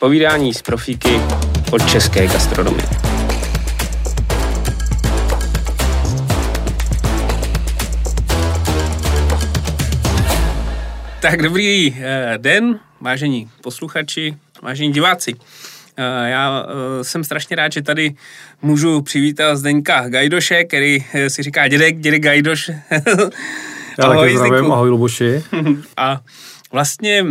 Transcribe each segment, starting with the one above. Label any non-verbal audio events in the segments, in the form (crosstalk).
Povídání z profíky od české gastronomie. Tak dobrý eh, den, vážení posluchači, vážení diváci. Eh, já eh, jsem strašně rád, že tady můžu přivítat Zdeňka Gajdoše, který si říká dědek, dědek Gajdoš. (laughs) Já ahoj, taky zdravím, ahoj Luboši. (laughs) A vlastně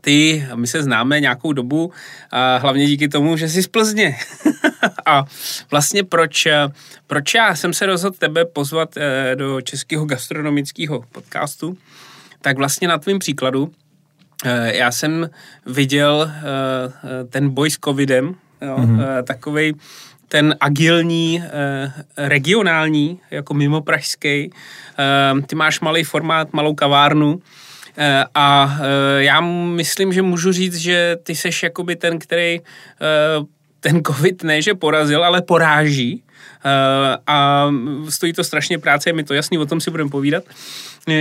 ty, my se známe nějakou dobu, a hlavně díky tomu, že jsi z Plzně. (laughs) a vlastně proč, proč já jsem se rozhodl tebe pozvat do českého gastronomického podcastu, tak vlastně na tvým příkladu eh, já jsem viděl eh, ten boj s covidem, jo, mm-hmm. takovej ten agilní, regionální, jako mimo pražský. Ty máš malý formát, malou kavárnu, a já myslím, že můžu říct, že ty seš jakoby ten, který ten covid ne, že porazil, ale poráží. A stojí to strašně práce, je mi to jasný, o tom si budeme povídat.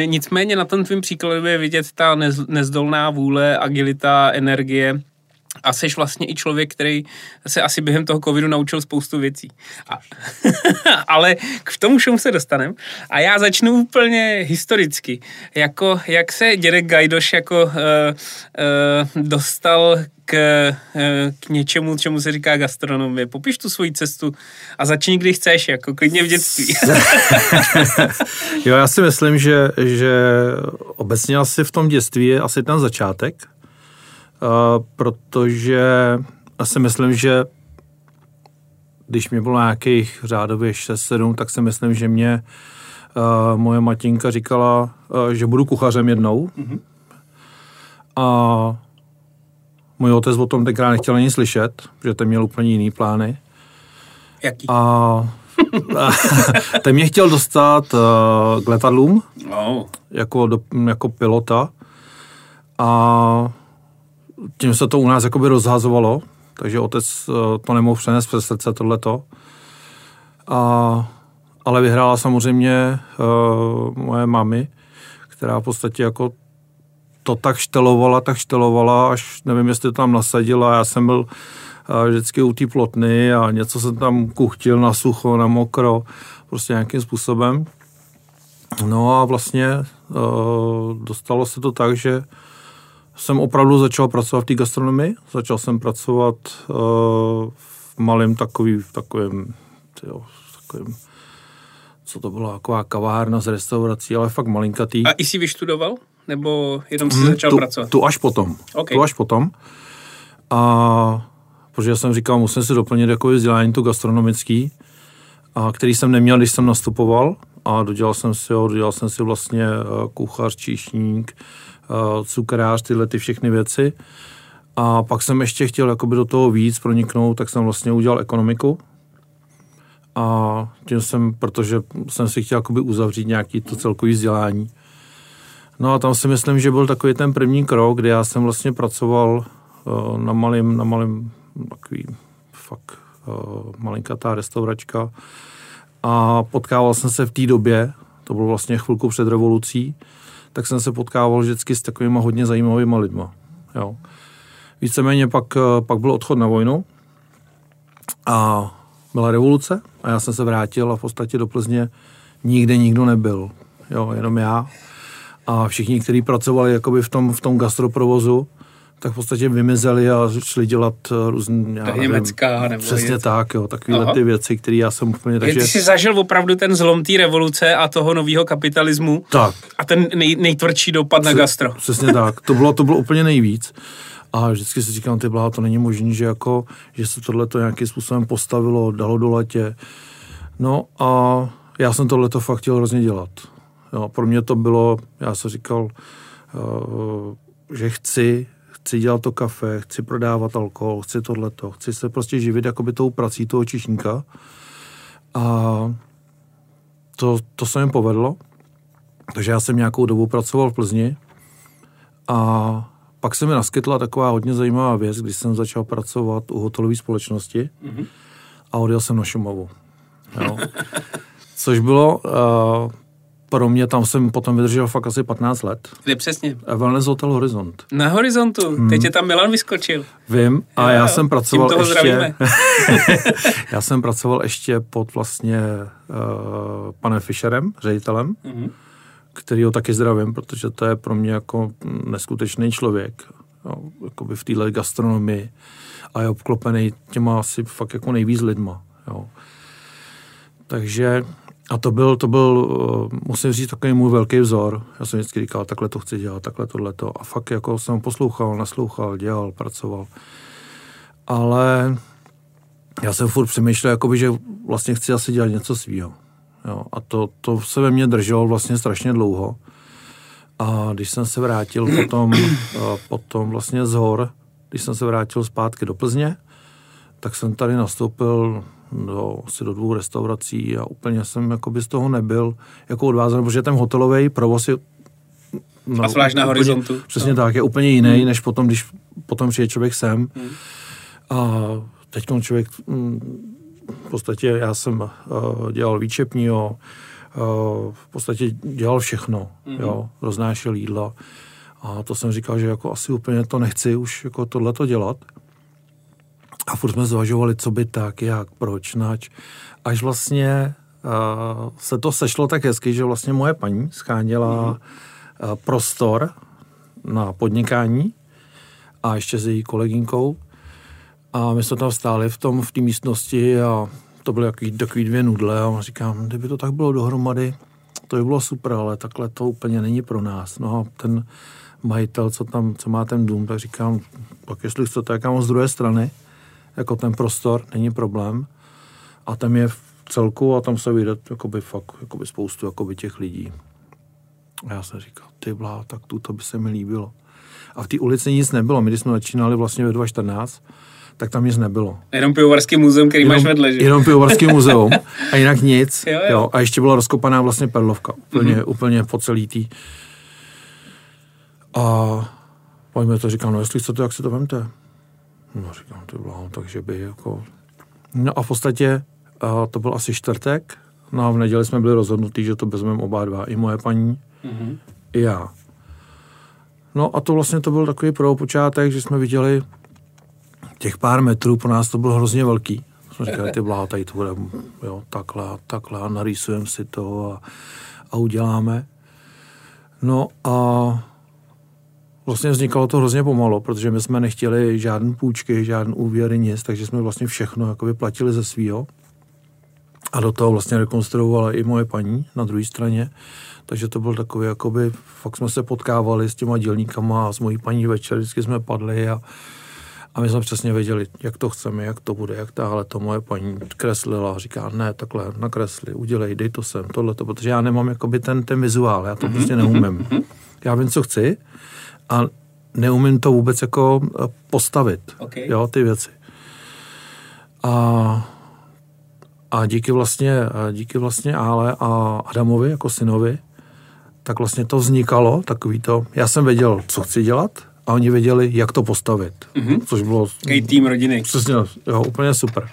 Nicméně na tom tvým příkladu je vidět ta nez, nezdolná vůle, agilita, energie, a jsi vlastně i člověk, který se asi během toho covidu naučil spoustu věcí. A, (laughs) ale k tomu všemu se dostaneme. A já začnu úplně historicky. Jako, jak se dědek Gajdoš jako uh, uh, dostal k, uh, k něčemu, čemu se říká gastronomie. Popiš tu svoji cestu a začni, kdy chceš, jako klidně v dětství. (laughs) jo, já si myslím, že, že obecně asi v tom dětství je asi ten začátek, protože já si myslím, že když mě bylo nějakých řádově 6-7, tak si myslím, že mě uh, moje matinka říkala, uh, že budu kuchařem jednou. Mm-hmm. A můj otec o tom tenkrát nechtěl ani slyšet, protože ten měl úplně jiný plány. Jaký? A (laughs) ten mě chtěl dostat uh, k letadlům oh. jako, do, jako pilota. A tím se to u nás jakoby rozhazovalo, takže otec eh, to nemohl přenést přes srdce tohleto. A, ale vyhrála samozřejmě uh, moje mami, která v podstatě jako to tak štelovala, tak štelovala, až nevím, jestli to tam nasadila. Já jsem byl uh, vždycky u té plotny a něco jsem tam kuchtil na sucho, na mokro, prostě nějakým způsobem. No a vlastně uh, dostalo se to tak, že jsem opravdu začal pracovat v té gastronomii. Začal jsem pracovat uh, v malém takový, v takovém, tyjo, takovém, co to byla, taková kavárna z restaurací, ale fakt malinkatý. A i jsi vyštudoval? Nebo jenom jsi hmm, začal tu, pracovat? Tu až potom. Okay. Tu až potom. A protože jsem říkal, musím si doplnit jako vzdělání tu gastronomický, a který jsem neměl, když jsem nastupoval a dodělal jsem si ho, dodělal jsem si vlastně eh, kuchař, číšník, cukrář, tyhle ty všechny věci. A pak jsem ještě chtěl jakoby do toho víc proniknout, tak jsem vlastně udělal ekonomiku. A tím jsem, protože jsem si chtěl jakoby uzavřít nějaký to celkový vzdělání. No a tam si myslím, že byl takový ten první krok, kdy já jsem vlastně pracoval uh, na malém, na malém, takový fakt uh, malinkatá restauračka a potkával jsem se v té době, to bylo vlastně chvilku před revolucí, tak jsem se potkával vždycky s takovými hodně zajímavými lidma. Jo. Víceméně pak, eh, pak byl odchod na vojnu a byla revoluce a já jsem se vrátil a v podstatě do Plzně nikde nikdo nebyl. Jo, jenom já a všichni, kteří pracovali jakoby v tom, v tom gastroprovozu, tak v podstatě vymizeli a šli dělat eh, různé... Německá nebo Přesně něco. tak, jo, takovéhle ty věci, které já jsem úplně... Takže... Ty jsi zažil opravdu ten zlom té revoluce a toho nového kapitalismu tak. a ten nej, nejtvrdší dopad Přes, na gastro. Přesně tak, to bylo, to bylo úplně nejvíc. A vždycky si říkám, ty blá, to není možné, že, jako, že se tohle to nějakým způsobem postavilo, dalo do letě. No a já jsem tohle to fakt chtěl hrozně dělat. Jo, pro mě to bylo, já jsem říkal, uh, že chci chci dělat to kafe, chci prodávat alkohol, chci tohleto, chci se prostě živit jakoby tou prací toho čišníka. A to, to se mi povedlo. Takže já jsem nějakou dobu pracoval v Plzni a pak se mi naskytla taková hodně zajímavá věc, když jsem začal pracovat u hotelové společnosti mm-hmm. a odjel jsem na Šumavu. Jo. Což bylo uh, pro mě tam jsem potom vydržel fakt asi 15 let. Kde přesně? Wellness Hotel Horizont. Na Horizontu. Hmm. Teď je tam Milan vyskočil. Vím a Jo, já jo. jsem pracoval toho ještě... (laughs) já jsem pracoval ještě pod vlastně uh, panem Fischerem, ředitelem, Mhm. který ho taky zdravím, protože to je pro mě jako neskutečný člověk. Jo, jakoby v téhle gastronomii a je obklopený těma asi fakt jako nejvíc lidma. Jo. Takže a to byl, to byl, eh, musím říct, takový můj velký vzor. Já jsem vždycky říkal, takhle to chci dělat, takhle tohleto. A fakt jako jsem poslouchal, naslouchal, dělal, pracoval. Ale já jsem furt přemýšlel, jakoby, že vlastně chci asi dělat něco svýho. Jo, a to, to se ve mně drželo vlastně strašně dlouho. A když jsem se vrátil potom, eh, potom vlastně z hor, když jsem se vrátil zpátky do Plzně, tak jsem tady nastoupil do, asi do dvou restaurací a úplně jsem jakoby z toho nebyl jako odvázaný, protože ten hotelový provoz je no, A zvlášť na úplně- horizontu. Přesně tak, je úplně jiný, než potom, když potom přijde člověk sem. A teď člověk, mm, v podstatě já jsem uh, dělal výčepního, uh, v podstatě dělal všechno, jo, roznášel jídla. A to jsem říkal, že jako asi úplně to nechci už jako tohleto dělat. A furt jsme zvažovali, co by tak, jak, proč, nač. Až vlastně uh, se to sešlo tak hezky, že vlastně moje paní scháněla uh, prostor na podnikání a ještě s její kolegynkou. A my jsme tam stáli v tom, v té místnosti a to byly takový, takový dvě nudle a říkám, kdyby to tak bylo dohromady, to by bylo super, ale takhle to úplně není pro nás. No a ten majitel, co tam, co má ten dům, tak říkám, tak jestli chcete, mám z druhé strany, jako ten prostor, není problém. A tam je v celku a tam se vyjde jakoby fakt jakoby spoustu jakoby těch lidí. A já jsem říkal, ty blá, tak tu to by se mi líbilo. A v té ulici nic nebylo. My, když jsme začínali vlastně ve 2014, tak tam nic nebylo. Jenom pivovarský muzeum, který máš vedle, že? Jenom pivovarský (laughs) muzeum a jinak nic. Jo, Jo, jo. jo. A ještě byla rozkopaná vlastně perlovka. Úplně, mm-hmm. úplně po celý tý. A pojďme to říkám, no jestli chcete, jak si to vemte. No říkám, to bylo, takže by jako... No a v podstatě a to byl asi čtvrtek, no a v neděli jsme byli rozhodnutí, že to vezmeme oba dva, i moje paní, Mhm. i já. No a to vlastně to byl takový prvopočátek, že jsme viděli těch pár metrů, pro nás to bylo hrozně velký. Jsme říkali, ty bláho, tady to bude jo, takhle, a takhle, a narýsujeme si to a, a uděláme. No a vlastně vznikalo to hrozně pomalu, protože my jsme nechtěli žádné půjčky, žádné úvěry, nic, takže jsme vlastně všechno jakoby platili ze svýho. A do toho vlastně rekonstruovala i moje paní na druhé straně. Takže to byl takový, jakoby, fakt jsme se potkávali s těma dělníkama a s mojí paní večer, vždycky jsme padli a, a my jsme přesně věděli, jak to chceme, jak to bude, jak tahle to moje paní kreslila, říká, ne, takhle, nakresli, udělej, dej to sem, tohle to, protože já nemám jakoby ten, ten vizuál, já to prostě neumím. Já vím, co chci a neumím to vůbec jako eh, postavit, Ok. jo, ty věci. A a díky vlastně, a díky vlastně Ale a Adamovi jako synovi, tak vlastně to vznikalo, takový to, já jsem věděl, co chci dělat a oni věděli, jak to postavit, mm-hmm. což bylo Takový tým rodiny. přesně, jo, úplně super.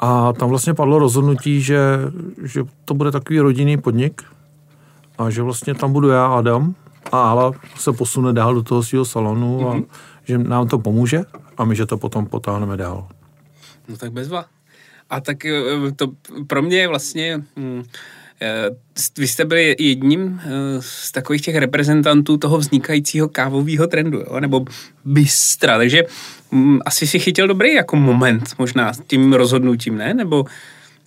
A tam vlastně padlo rozhodnutí, že, že to bude takový rodinný podnik a že vlastně tam budu já, Adam, a Ala se posune dál do toho svého salonu mm-hmm. a že nám to pomůže a my, že to potom potáhneme dál. No tak bezva. A tak eh, to pro mě je vlastně... hm, eh, Vy jste byli jedním eh, z takových těch reprezentantů toho vznikajícího kávového trendu, jo? nebo bystra, takže hm, asi si chytil dobrý jako moment možná s tím rozhodnutím, ne? Nebo,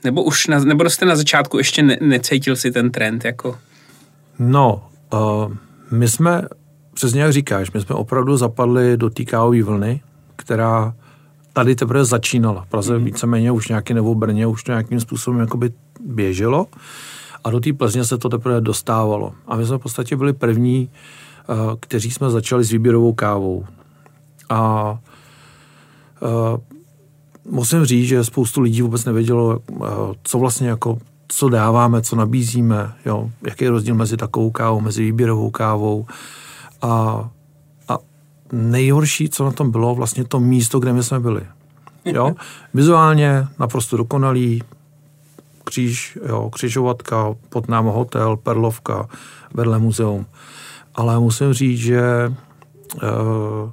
nebo už na, nebo jste na začátku ještě ne, necítil si ten trend jako... No, uh, my jsme, přesně jak říkáš, my jsme opravdu zapadli do té kávové vlny, která tady teprve začínala. Praze mm-hmm. víceméně už nějaký nebo Brně už to nějakým způsobem jakoby běželo a do té Plzně se to teprve dostávalo. A my jsme v podstatě byli první, uh, kteří jsme začali s výběrovou kávou. A uh, musím říct, že spoustu lidí vůbec nevědělo, uh, co vlastně jako co dáváme, co nabízíme, jo, jaký je rozdíl mezi takovou kávou, mezi výběrovou kávou. A, a nejhorší, co na tom bylo, vlastně to místo, kde my jsme byli. Jo? (laughs) Vizuálně naprosto dokonalý, kříž, jo, křižovatka, pod námi hotel, Perlovka, vedle muzeum. Ale musím říct, že uh,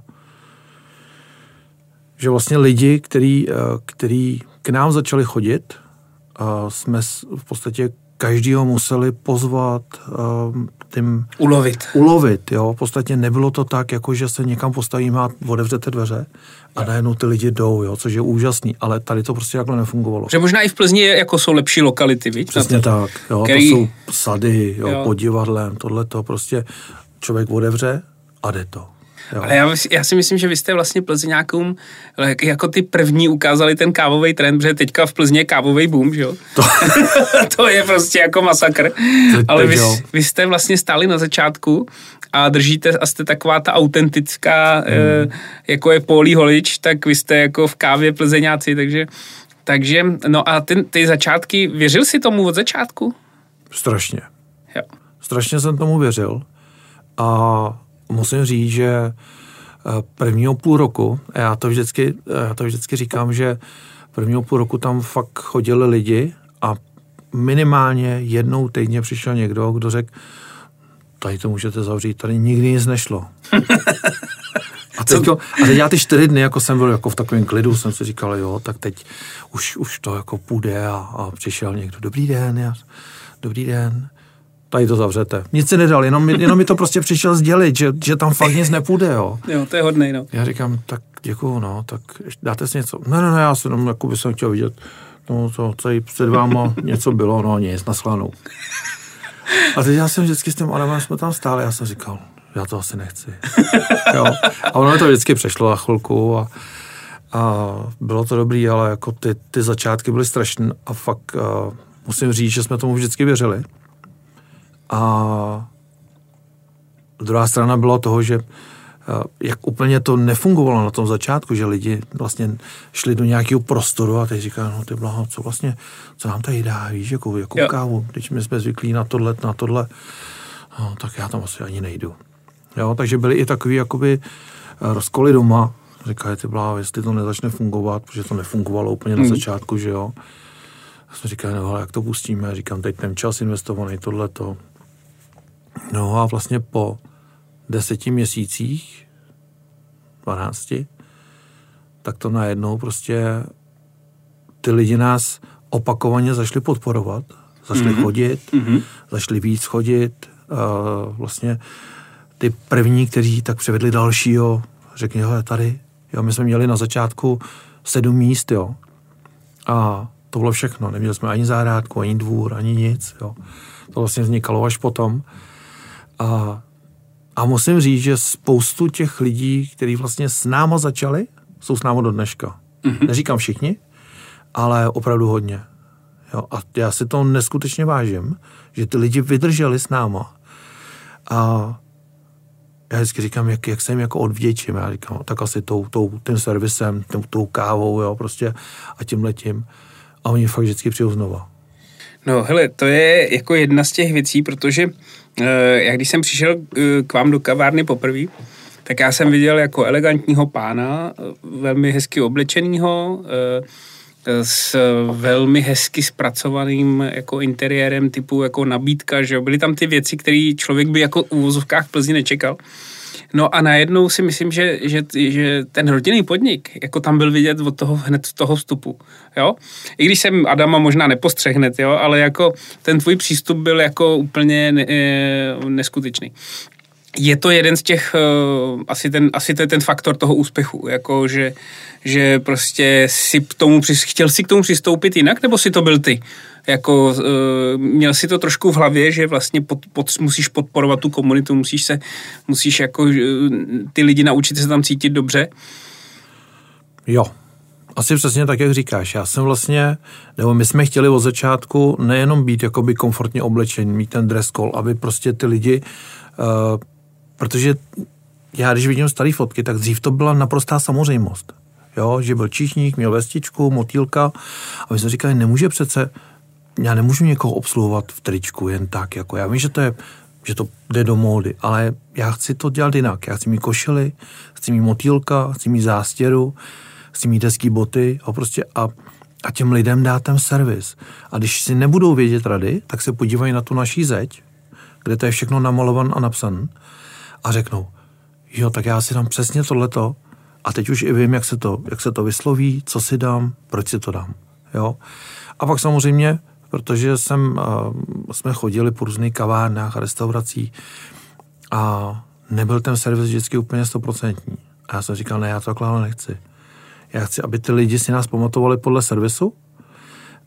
že vlastně lidi, který, uh, který k nám začali chodit, jsme v podstatě každýho museli pozvat uh, tím... Ulovit. Ulovit, jo. V podstatě nebylo to tak, jako že se někam postavíme a otevřete dveře a najednou ty lidi jdou, jo, což je úžasný, ale tady to prostě takhle nefungovalo. Že možná i v Plzni jako jsou lepší lokality, víš? Přesně tak, jo, který... to jsou sady, jo, jo. pod divadlem, tohle to prostě člověk otevře a jde to. Jo. Ale já, já si myslím, že vy jste vlastně nějakou, jako ty první ukázali ten kávový trend, protože teďka v Plzně je kávový boom, že jo? To, (laughs) to je prostě jako masakr. Ale vy, vy jste vlastně stáli na začátku a držíte a jste taková ta autentická, hmm. e, jako je Polí Holič, tak vy jste jako v kávě plzeňáci, takže, takže no a ty, ty začátky, věřil jsi tomu od začátku? Strašně. Jo. Strašně jsem tomu věřil a musím říct, že eh, prvního půl roku, já to vždycky, já to vždycky říkám, že prvního půl roku tam fakt chodili lidi a minimálně jednou týdně přišel někdo, kdo řekl, tady to můžete zavřít, tady nikdy nic nešlo. A teď, a teď já ty čtyři dny, jako jsem byl jako v takovém klidu, jsem si říkal, jo, tak teď už, už to jako půjde a, a přišel někdo, dobrý den, já, dobrý den, tady to zavřete. Nic si nedal, jenom, jenom mi to prostě přišel sdělit, že, že tam fakt nic nepůjde, jo. (laughs) Jo, to je hodnej, no. Já říkám, tak děkuju, no, tak dáte si něco. Ne, ne, ne, já si jenom, jako by jsem chtěl vidět, no, to, tady před váma (laughs) něco bylo, no, nic, naschledanou. A teď já jsem vždycky s tím Adamem jsme tam stáli, já jsem říkal, já to asi nechci. (laughs) jo. A ono to vždycky přešlo na chvilku a, a bylo to dobrý, ale jako ty, ty začátky byly strašné a fakt uh, musím říct, že jsme tomu vždycky věřili. A druhá strana byla toho, že eh, jak úplně to nefungovalo na tom začátku, že lidi vlastně šli do nějakého prostoru a teď říkají, no ty blaho, co vlastně, co nám tady dá, víš, jako, jako kávu, když my jsme zvyklí na tohle, na tohle, no, tak já tam asi ani nejdu. Jo, takže byly i takový jakoby eh, rozkoly doma, říkají ty bláho, jestli to nezačne fungovat, protože to nefungovalo úplně hmm. na začátku, že jo. A jsme říkali, no ale jak to pustíme, říkám, teď ten čas investovaný, tohle to, No a vlastně po deseti měsících, dvanácti, tak to najednou prostě ty lidi nás opakovaně zašli podporovat, zašli mm-hmm. chodit, mm-hmm. zašli víc chodit. Uh, vlastně ty první, kteří tak převedli dalšího, řekli, jo, tady, jo, my jsme měli na začátku sedm míst, jo. A to bylo všechno. Neměli jsme ani zahrádku, ani dvůr, ani nic, jo. To vlastně vznikalo až potom. A, a musím říct, že spoustu těch lidí, kteří vlastně s náma začali, jsou s náma do dneška. Mm-hmm. Neříkám všichni, ale opravdu hodně. Jo, a já si to neskutečně vážím, že ty lidi vydrželi s náma. A já vždycky říkám, jak, jak se jim jako odvděčím. Já říkám, tak asi tou, tou, tím servisem, tou, tou kávou, jo, prostě a tím letím. A oni fakt vždycky přijou znova. No hele, to je jako jedna z těch věcí, protože já když jsem přišel eh, k vám do kavárny poprvé, tak já jsem viděl jako elegantního pána, eh, velmi hezky oblečenýho, s velmi hezky zpracovaným jako interiérem typu jako nabídka, že jo? byly tam ty věci, které člověk by jako v úvozovkách Plzni nečekal. No a najednou si myslím, že, že, že ten rodinný podnik, jako tam byl vidět od toho hned toho vstupu, jo. I když jsem Adama možná nepostřeh hned, jo, ale jako ten tvůj přístup byl jako úplně ne, eh, neskutečný je to jeden z těch, uh, asi, ten, asi to je ten faktor toho úspěchu, jako že, že prostě si k tomu, chtěl si k tomu přistoupit jinak, nebo si to byl ty? Jako, uh, měl si to trošku v hlavě, že vlastně pod, pod, musíš podporovat tu komunitu, musíš se, musíš jako uh, ty lidi naučit se tam cítit dobře? Jo, asi přesně tak, jak říkáš. Já jsem vlastně, nebo my jsme chtěli od začátku nejenom být jakoby komfortně oblečení, mít ten dress code, aby prostě ty lidi uh, protože já, když vidím staré fotky, tak dřív to byla naprostá samozřejmost. Jo, že byl číšník, měl vestičku, motýlka a my jsme říkali, nemůže přece, já nemůžu někoho obsluhovat v tričku jen tak, jako já vím, že to je, že to jde do módy, ale já chci to dělat jinak. Já chci mít košily, chci mít motýlka, chci mít zástěru, chci mít hezký boty a prostě a a těm lidem dát ten servis. A když si nebudou vědět rady, tak se podívají na tu naší zeď, kde to je všechno namalovan a napsan a řeknou, jo, tak já si dám přesně tohleto a teď už i vím, jak se to, jak se to vysloví, co si dám, proč si to dám. Jo? A pak samozřejmě, protože jsem, jsme chodili po různých kavárnách a restauracích a nebyl ten servis vždycky úplně stoprocentní. A já jsem říkal, ne, já to takhle nechci. Já chci, aby ty lidi si nás pamatovali podle servisu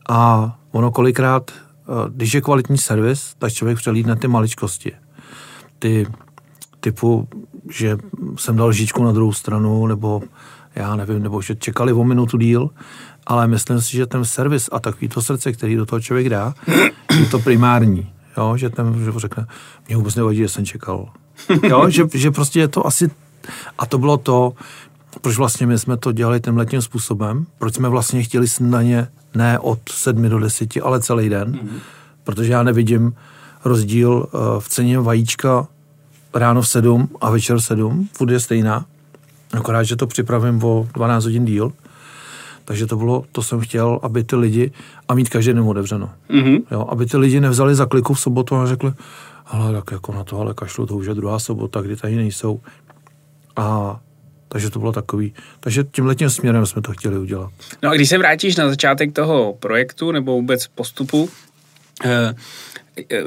a ono kolikrát, když je kvalitní servis, tak člověk přelídne ty maličkosti. Ty typu, že jsem dal žíčku na druhou stranu, nebo já nevím, nebo že čekali o minutu díl, ale myslím si, že ten servis a takový to srdce, který do toho člověk dá, je to primární. Jo, že ten že řekne, mě vůbec nevadí, že jsem čekal. Jo, že, že prostě je to asi, a to bylo to, proč vlastně my jsme to dělali tím letním způsobem, proč jsme vlastně chtěli snídaně ne od sedmi do deseti, ale celý den, mm-hmm. protože já nevidím rozdíl eh, v ceně vajíčka ráno v sedm a večer v sedm, furt je stejná, akorát, že to připravím o 12 hodin díl, takže to bylo, to jsem chtěl, aby ty lidi, a mít každý den otevřeno, mm-hmm. jo, aby ty lidi nevzali za kliku v sobotu a řekli, ale tak jako na to, ale kašlu, to už je druhá sobota, kdy tady nejsou. A takže to bylo takový. Takže tím letním směrem jsme to chtěli udělat. No a když se vrátíš na začátek toho projektu nebo vůbec postupu, eh,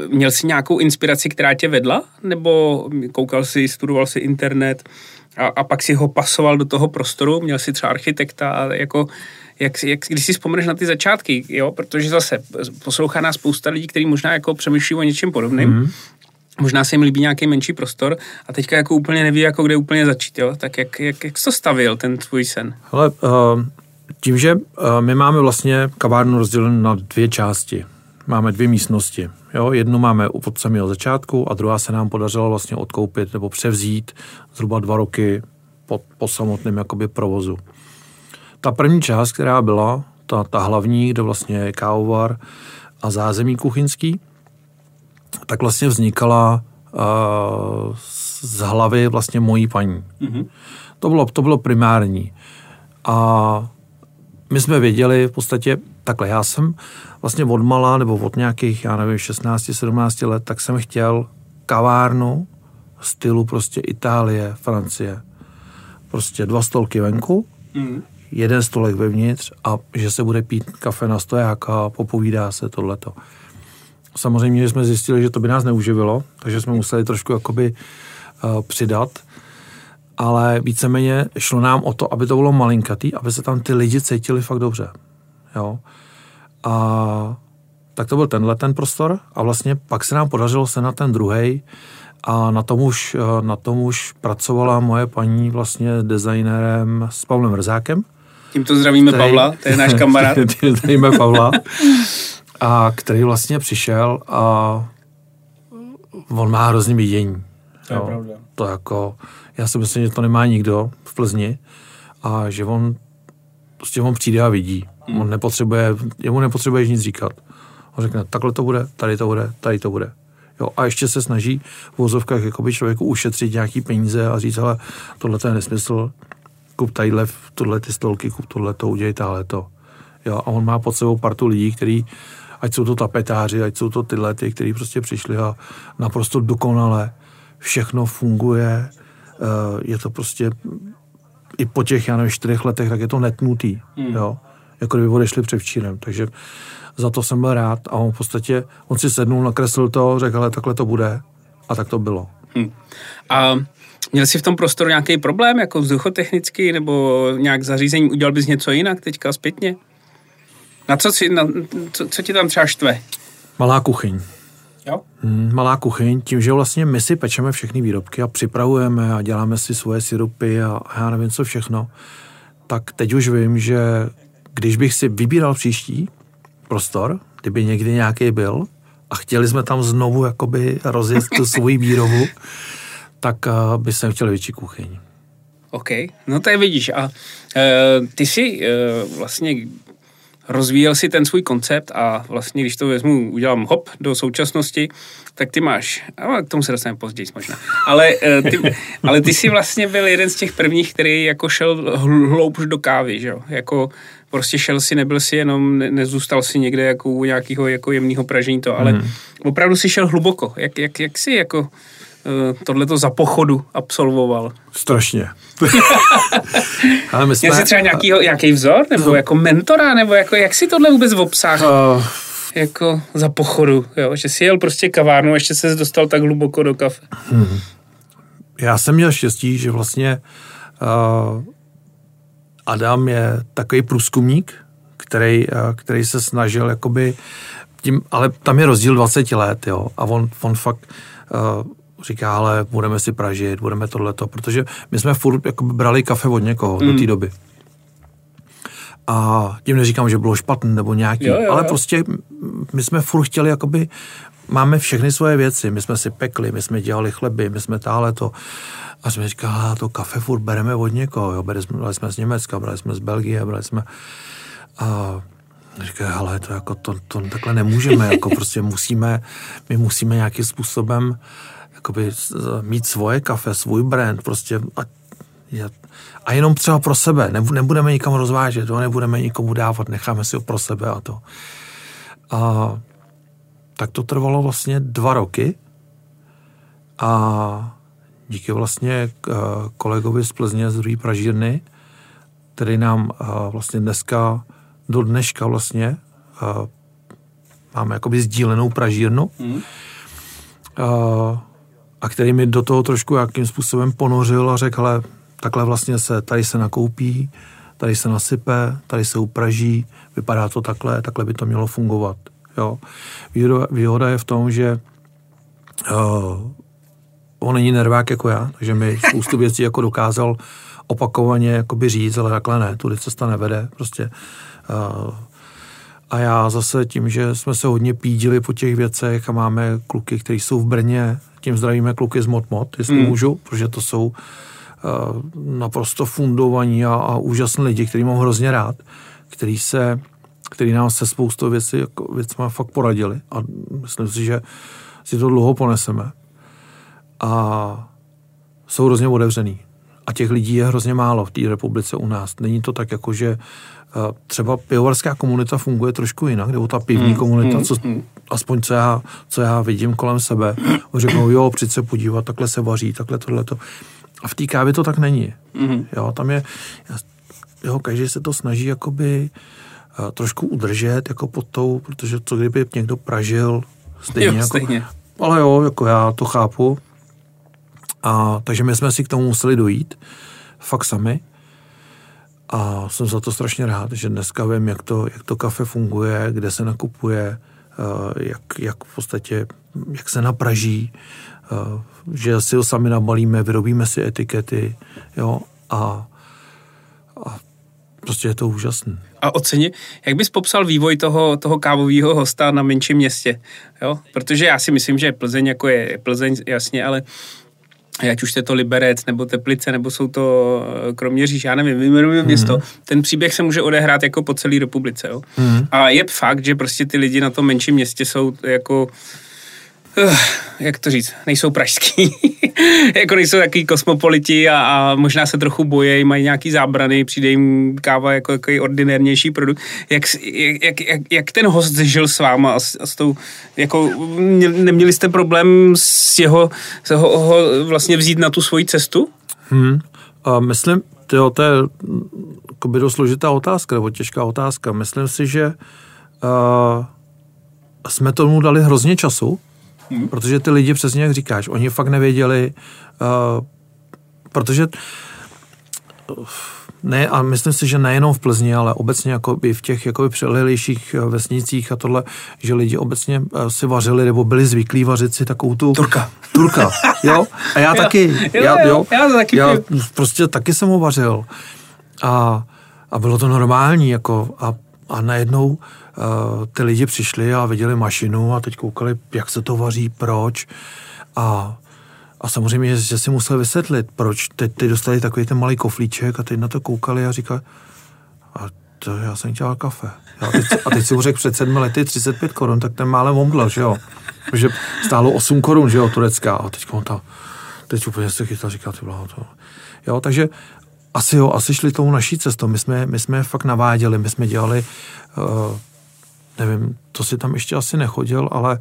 měl jsi nějakou inspiraci, která tě vedla? Nebo koukal jsi, studoval si internet a, a pak si ho pasoval do toho prostoru? Měl jsi třeba architekta? Jako, jak, jak, když si vzpomeneš na ty začátky, jo? protože zase poslouchá nás spousta lidí, kteří možná jako přemýšlí o něčem podobným, mm-hmm možná se jim líbí nějaký menší prostor a teďka jako úplně neví, jako kde úplně začít, jo? Tak jak, jak, jak jsi to stavil, ten tvůj sen? Ale uh, tím, že uh, my máme vlastně kavárnu rozdělenou na dvě části. Máme dvě místnosti. Jo? Jednu máme od samého začátku a druhá se nám podařilo vlastně odkoupit nebo převzít zhruba dva roky po, po samotném jakoby provozu. Ta první část, která byla, ta, ta hlavní, kde vlastně je kávovar a zázemí kuchyňský, tak vlastně vznikala uh, z hlavy vlastně mojí paní. Mm-hmm. To, bylo, to bylo primární. A my jsme věděli v podstatě, takhle já jsem vlastně od mala, nebo od nějakých, já nevím, 16, 17 let, tak jsem chtěl kavárnu stylu prostě Itálie, Francie. Prostě dva stolky venku, mm. jeden stolek vevnitř a že se bude pít kafe na stojáka, popovídá se tohleto. Samozřejmě jsme zjistili, že to by nás neuživilo, takže jsme museli trošku jakoby uh, přidat, ale víceméně šlo nám o to, aby to bylo malinkatý, aby se tam ty lidi cítili fakt dobře. Jo? A tak to byl tenhle ten prostor a vlastně pak se nám podařilo se na ten druhý a na tom, už, eh, na tom už pracovala moje paní vlastně designérem s Pavlem Rzákem. Tímto zdravíme který, Pavla, to je náš kamarád. (laughs) zdravíme Pavla. a který vlastně přišel a on má hrozný vidění. To je jo. pravda. To jako, já si myslím, že to nemá nikdo v Plzni a že on prostě on přijde a vidí. Hmm. On nepotřebuje, jemu nepotřebuje nic říkat. On řekne, takhle to bude, tady to bude, tady to bude. Jo, a ještě se snaží v vozovkách jakoby člověku ušetřit nějaký peníze a říct, ale tohle je nesmysl, kup tadyhle, tohle ty stolky, kup tohle to, udělej tahle to. Jo, a on má pod sebou partu lidí, který ať jsou to tapetáři, ať jsou to tyhle, ty, kteří prostě přišli a naprosto dokonale všechno funguje, eh, je to prostě i po těch, já nevím, čtyřech letech, tak je to netnutý, hmm. jo, jako kdyby odešli předevčírem, takže za to jsem byl rád a on v podstatě, on si sednul, nakreslil to, řekl, ale takhle to bude a tak to bylo. Hmm. A Měl jsi v tom prostoru nějaký problém, jako vzduchotechnický, nebo nějak zařízení, udělal bys něco jinak teďka zpětně? Na co, si, na, co, co ti tam třeba štve? Malá kuchyň. Jo? Hmm, malá kuchyň, tím, že vlastně my si pečeme všechny výrobky a připravujeme a děláme si svoje syrupy a, a já nevím co všechno, tak teď už vím, že když bych si vybíral příští prostor, kdyby někdy nějaký byl a chtěli jsme tam znovu jakoby rozjet tu svoji výrobu, (laughs) tak uh, by jsem chtěl větší kuchyň. OK, no to je vidíš. A uh, ty si uh, vlastně rozvíjel si ten svůj koncept a vlastně, když to vezmu, udělám hop do současnosti, tak ty máš, a k tomu se dostaneme později možná, ale eh, ty, (laughs) ale ty jsi vlastně byl jeden z těch prvních, který jako šel hloubš do kávy, že jo? Jako prostě šel si, nebyl si jenom, ne, nezůstal si někde jako u nějakého jako jemného pražení to, ale hmm. opravdu si šel hluboko. Jak, jak, jak si jako uh, tohleto za pochodu absolvoval? Strašně. (laughs) ale my jsme... Měl jsi třeba nějaký, nějaký vzor, nebo no. jako mentora, nebo jako, jak si tohle vůbec obsáhl? Uh, jako za pochodu, jo? že si jel prostě kavárnu a ještě se dostal tak hluboko do kafe. Hmm. Já jsem měl štěstí, že vlastně uh, Adam je takový průzkumník, který, uh, který se snažil jakoby tím, ale tam je rozdíl 20 let, jo, a on, on fakt uh, říká, ale budeme si pražit, budeme tohleto, protože my jsme furt jakoby brali kafe od někoho mm. do té doby. A tím neříkám, že bylo špatný nebo nějaký, jo, jo, jo. ale prostě my jsme furt chtěli, jakoby, máme všechny svoje věci, my jsme si pekli, my jsme dělali chleby, my jsme táhle to. A jsme říkali, to kafe furt bereme od někoho, jo, brali jsme, brali jsme z Německa, brali jsme z Belgie, brali jsme... A říká, ale to jako to, to takhle nemůžeme, jako (laughs) prostě musíme, my musíme nějakým způsobem jakoby mít svoje kafe, svůj brand, prostě a, a jenom třeba pro sebe, nebudeme nikam rozvážet, to nebudeme nikomu dávat, necháme si ho pro sebe a to. A tak to trvalo vlastně dva roky a díky vlastně eh, kolegovi z Plzně z druhé pražírny, který nám eh, vlastně dneska, do dneška vlastně eh, máme jakoby sdílenou pražírnu mm. a který mi do toho trošku jakým způsobem ponořil a řekl, ale takhle vlastně se, tady se nakoupí, tady se nasype, tady se upraží, vypadá to takhle, takhle by to mělo fungovat. Jo. Výhoda je v tom, že uh, on není nervák jako já, takže mi spoustu věcí jako dokázal opakovaně jakoby říct, ale takhle ne, tudy cesta nevede, prostě. Uh, a já zase tím, že jsme se hodně pídili po těch věcech a máme kluky, kteří jsou v Brně, tím zdravíme kluky z Motmot, jestli mm. můžu, protože to jsou uh, naprosto fundovaní a, a úžasní lidi, který mám hrozně rád, který se který nám se spoustou věcí, jako věcma fakt poradili a myslím si, že si to dlouho poneseme. A jsou hrozně otevřený. A těch lidí je hrozně málo v té republice u nás. Není to tak, jako že eh, třeba pivovarská komunita funguje trošku jinak, nebo ta pivní mm, komunita, mm, co, mm. aspoň co já, co já vidím kolem sebe, (coughs) řeknou, jo, přijď se podívat, takhle se vaří, takhle tohleto. A v té kávě to tak není. Mm. Jo, tam je, jo, každý se to snaží jakoby trošku udržet jako pod tou, protože co kdyby někdo pražil stejně, jo, jako, stejně. ale jo, jako já to chápu. A, takže my jsme si k tomu museli dojít, fakt sami. A jsem za to strašně rád, že dneska vím, jak to, jak to kafe funguje, kde se nakupuje, jak, jak v podstatě, jak se napraží, že si ho sami nabalíme, vyrobíme si etikety, jo, a, a prostě je to úžasné a oceni. Jak bys popsal vývoj toho, toho kávového hosta na menším městě? Jo? Protože já si myslím, že Plzeň jako je Plzeň, jasně, ale ať už je to Liberec, nebo Teplice, nebo jsou to eh, Kroměříž, já nevím, vyjmenuji mm-hmm. město, ten příběh se může odehrát jako po celé republice. Jo? Mm-hmm. A je fakt, že prostě ty lidi na tom menším městě jsou jako uh, jak to říct, nejsou pražský, (laughs) jako nejsou takový kosmopoliti a, a možná se trochu bojejí, mají nějaký zábrany, přijde jim káva jako takový ordinérnější produkt. Jak, jak, jak, jak ten host žil s váma a s, a s tou, jako neměli jste problém s jeho, s jeho ho vlastně vzít na tu svoji cestu? Hmm. A myslím, tyjo, to je by dost složitá otázka, nebo těžká otázka. Myslím si, že uh, jsme tomu dali hrozně času, Hmm. Protože ty lidi, přesně jak říkáš, oni fakt nevěděli, uh, protože ne, a myslím si, že nejenom v Plzni, ale obecně jako i v těch jakoby přilehlejších eh, vesnicích a tohle, že lidi obecně uh, si vařili nebo byli zvyklí vařit si takovou tu... Turka. (laughs) Turka, jo. A já taky. Jo, já, jo, já to taky já prostě taky jsem ho vařil. A, a bylo to normální, jako a, a najednou Eh, ty lidi přišli a viděli mašinu a teď koukali, jak se to vaří, proč. A, a samozřejmě, že si musel vysvětlit, proč teď, teď dostali takový ten malý koflíček a teď na to koukali a říkali, a to já jsem dělal kafe. A teď, a teď si mu řekl před sedmi lety 35 korun, tak ten málem omdlel, že jo. Protože stálo 8 korun, že jo, turecká. A teď on to, teď úplně se chytal, říkal, ty blaho to. Jo, takže asi jo, asi šli tou naší cestou. My jsme, my jsme fakt naváděli, my jsme dělali, uh, nevím, to si tam ještě asi nechodil, ale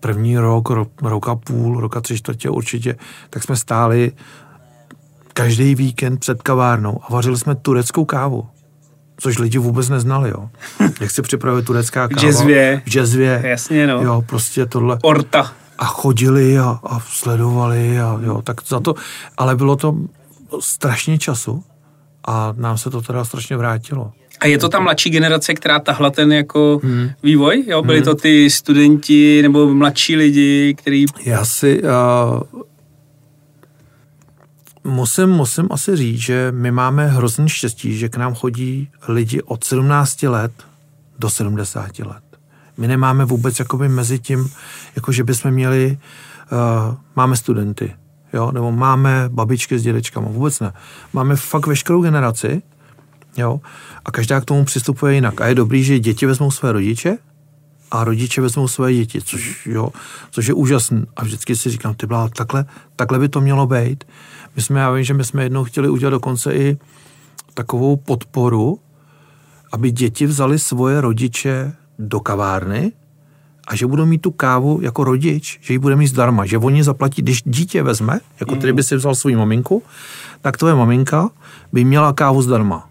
první rok, ro, rok a půl, roka tři čtvrtě určitě, tak jsme stáli každý víkend před kavárnou a vařili jsme tureckou kávu. Což lidi vůbec neznali, jo. (laughs) Jak se připravuje turecká káva. V jazzvě. V jazzvě. Jasně, no. Jo, prostě tohle. Orta. A chodili a, a sledovali a jo, tak za to, ale bylo to strašně času a nám se to teda strašně vrátilo. A je to ta mladší generace, která tahla ten jako hmm. vývoj? Jo? Byli hmm. to ty studenti nebo mladší lidi, který... Já si... Uh, musím, musím asi říct, že my máme hrozný štěstí, že k nám chodí lidi od 17 let do 70 let. My nemáme vůbec jakoby mezi tím, jako že bychom měli, uh, máme studenty, jo, nebo máme babičky s dědečkama, vůbec ne. Máme fakt veškerou generaci, jo, a každá k tomu přistupuje jinak. A je dobrý, že děti vezmou své rodiče a rodiče vezmou své děti, což, jo, což je úžasné. A vždycky si říkám, ty byla, takhle, takhle by to mělo být. My jsme, já vím, že my jsme jednou chtěli udělat dokonce i takovou podporu, aby děti vzali svoje rodiče do kavárny a že budou mít tu kávu jako rodič, že ji bude mít zdarma, že oni zaplatí, když dítě vezme, jako tedy by si vzal svou maminku, tak tvoje maminka by měla kávu zdarma.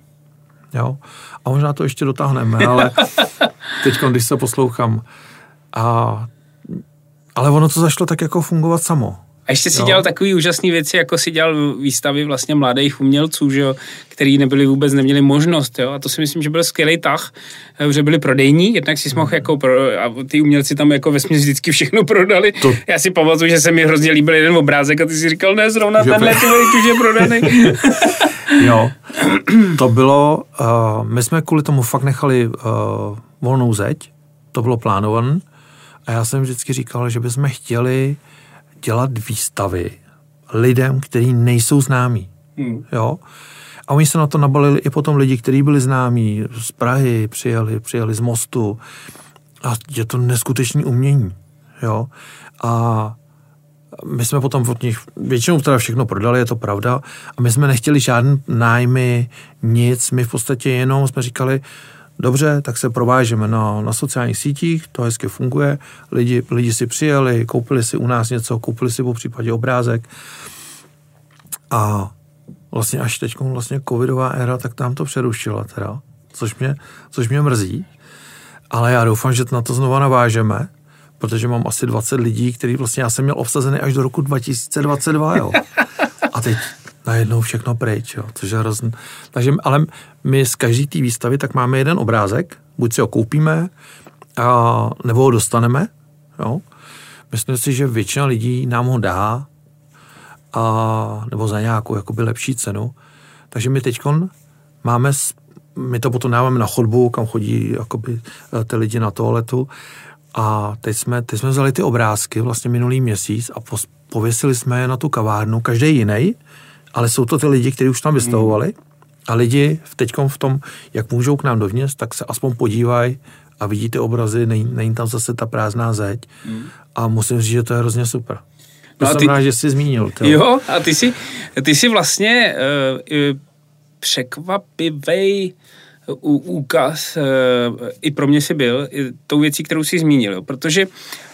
Jo? A možná to ještě dotáhneme, ale (laughs) teď, když se poslouchám. A, ale ono to zašlo tak jako fungovat samo. A ještě si jo. dělal takový úžasný věci, jako si dělal výstavy vlastně mladých umělců, že jo, který nebyli vůbec, neměli možnost, jo, a to si myslím, že byl skvělý tah, eh, že byli prodejní, jednak si mohl jako, pro, a ty umělci tam jako ve vždycky všechno prodali. To... Já si pamatuju, že se mi hrozně líbil jeden obrázek a ty si říkal, ne, zrovna tenhle ty už je prodaný. (laughs) jo, to bylo, uh, my jsme kvůli tomu fakt nechali uh, volnou zeď, to bylo plánované, a já jsem vždycky říkal, že bychom chtěli dělat výstavy lidem, kteří nejsou známí. Hmm. Jo? A oni se na to nabalili i potom lidi, kteří byli známí z Prahy, přijeli, přijeli z Mostu. A je to neskutečný umění. Jo? A my jsme potom od nich většinou teda všechno prodali, je to pravda. A my jsme nechtěli žádný nájmy, nic. My v podstatě jenom jsme říkali, Dobře, tak se provážeme na, na sociálních sítích, to hezky funguje, lidi, lidi si přijeli, koupili si u nás něco, koupili si po případě obrázek. A vlastně až teď vlastně covidová éra, tak tam to přerušila teda, což mě, což mě mrzí, ale já doufám, že na to znova navážeme, protože mám asi 20 lidí, který vlastně já jsem měl obsazený až do roku 2022, jo. (laughs) A teď najednou všechno pryč, jo, což je hrozný. Takže, ale my z každé té výstavy tak máme jeden obrázek, buď si ho koupíme, a, nebo ho dostaneme, jo. Myslím si, že většina lidí nám ho dá, a, nebo za nějakou jakoby lepší cenu. Takže my teď máme, my to potom dáváme na chodbu, kam chodí jakoby, ty lidi na toaletu. A teď jsme, teď jsme vzali ty obrázky vlastně minulý měsíc a pověsili jsme je na tu kavárnu, každý jiný, ale jsou to ty lidi, kteří už tam vystavovali a lidi v teďkom v tom, jak můžou k nám dovnitř, tak se aspoň podívají a vidí ty obrazy, není, není tam zase ta prázdná zeď a musím říct, že to je hrozně super. To no jsem ty, rád, že jsi zmínil. To. Jo, a ty jsi, ty jsi vlastně uh, překvapivý úkaz, uh, i pro mě si byl, i tou věcí, kterou jsi zmínil, jo, protože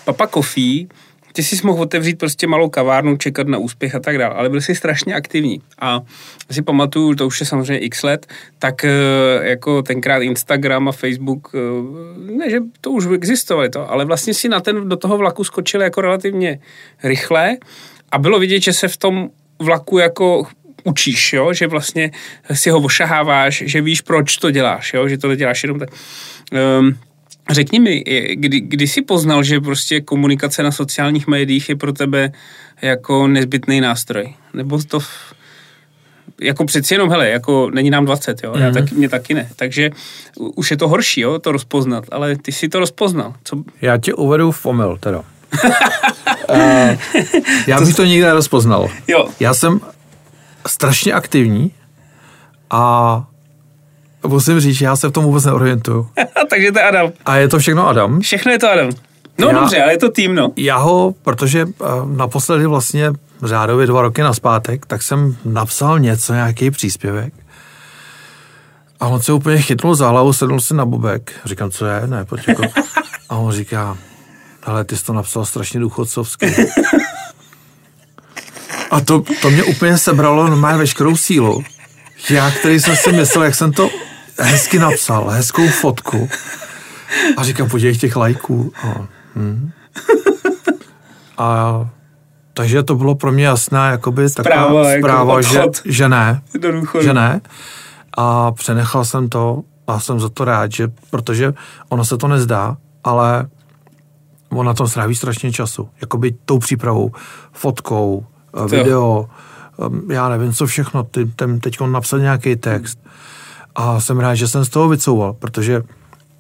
Papa Coffee ty jsi mohl otevřít prostě malou kavárnu, čekat na úspěch a tak dále, ale byl jsi strašně aktivní. A si pamatuju, to už je samozřejmě x let, tak eh, jako tenkrát Instagram a Facebook, eh, ne, že to už existovalo to, ale vlastně si na ten, do toho vlaku skočil jako relativně rychle a bylo vidět, že se v tom vlaku jako učíš, jo? že vlastně si ho ošaháváš, že víš, proč to děláš, jo? že to neděláš jenom tak. Um, Řekni mi, kdy, kdy jsi poznal, že prostě komunikace na sociálních médiích je pro tebe jako nezbytný nástroj? Nebo to jako přeci jenom, hele, jako není nám 20, jo, mm-hmm. já mhm. taky, mě taky ne, takže už je to horší, jo, to rozpoznat, ale ty si to rozpoznal. Co... Já tě uvedu v omyl, teda. uh, (laughs) já bych to nikdy nerozpoznal. Jo. Já jsem strašně aktivní a musím říct, že já se v tom vůbec neorientuju. (laughs) Takže to je Adam. A je to všechno Adam? Všechno je to Adam. No Já- dobře, ale je to tým, no. Já ho, protože eh, naposledy vlastně řádově dva roky naspátek, tak jsem napsal něco, nějaký příspěvek. A on se úplně chytnul za hlavu, sednul si na bobek. Říkám, co je? Ne, pojď jako. (laughs) A on říká, ale ty jsi to napsal strašně důchodcovsky. A to, to mě úplně sebralo normálně veškerou sílu. Já, který jsem si myslel, jak jsem to hezky napsal, hezkou fotku. A říkám, podívej těch lajků. A, hm. a takže to bylo pro mě jasná jakoby Zpráva, taková jako zpráva, že, odchod. že ne, že ne. A přenechal jsem to a jsem za to rád, že, protože ono se to nezdá, ale on na tom stráví strašně času. Jakoby tou přípravou, fotkou, eh, video, eh, já nevím, co všechno, ty, ten teď napsal nějaký text. A jsem rád, že jsem z toho vycouval, protože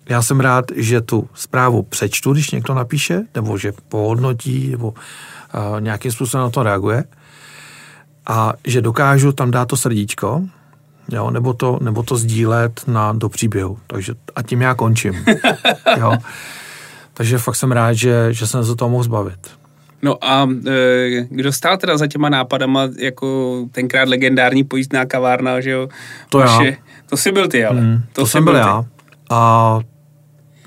já jsem rád, že tu zprávu přečtu, když někdo napíše, nebo že pohodnotí, nebo uh, nějakým způsobem na to reaguje. A že dokážu tam dát to srdíčko, jo, nebo, to, nebo to sdílet na, do příběhu. Takže a tím já končím. (laughs) jo. Takže fakt jsem rád, že, že jsem se toho mohl zbavit. No a e, kdo stál teda za těma nápadama, jako tenkrát legendární pojízdná kavárna, že jo? To já. To jsi byl ty, ale. Mm, to, to jsem byl ty. já. A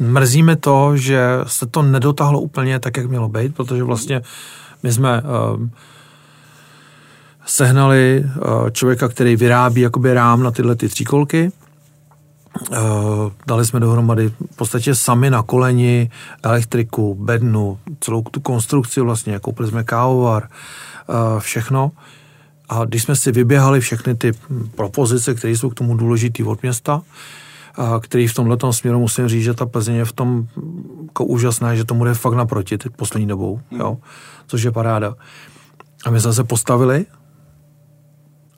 mrzí mi to, že se to nedotáhlo úplně tak, jak mělo být, protože vlastně my jsme um, sehnali uh, člověka, který vyrábí jakoby rám na tyhle ty tříkolky. Uh, dali jsme dohromady v podstatě sami na koleni elektriku, bednu, celou tu konstrukci vlastně, koupili jsme kávovar, uh, všechno. A když jsme si vyběhali všechny ty propozice, které jsou k tomu důležité od města, a který v tomhle směru musím říct, že ta Plzeň je v tom jako úžasná, že tomu jde fakt naproti teď poslední dobou, jo, což je paráda. A my jsme se postavili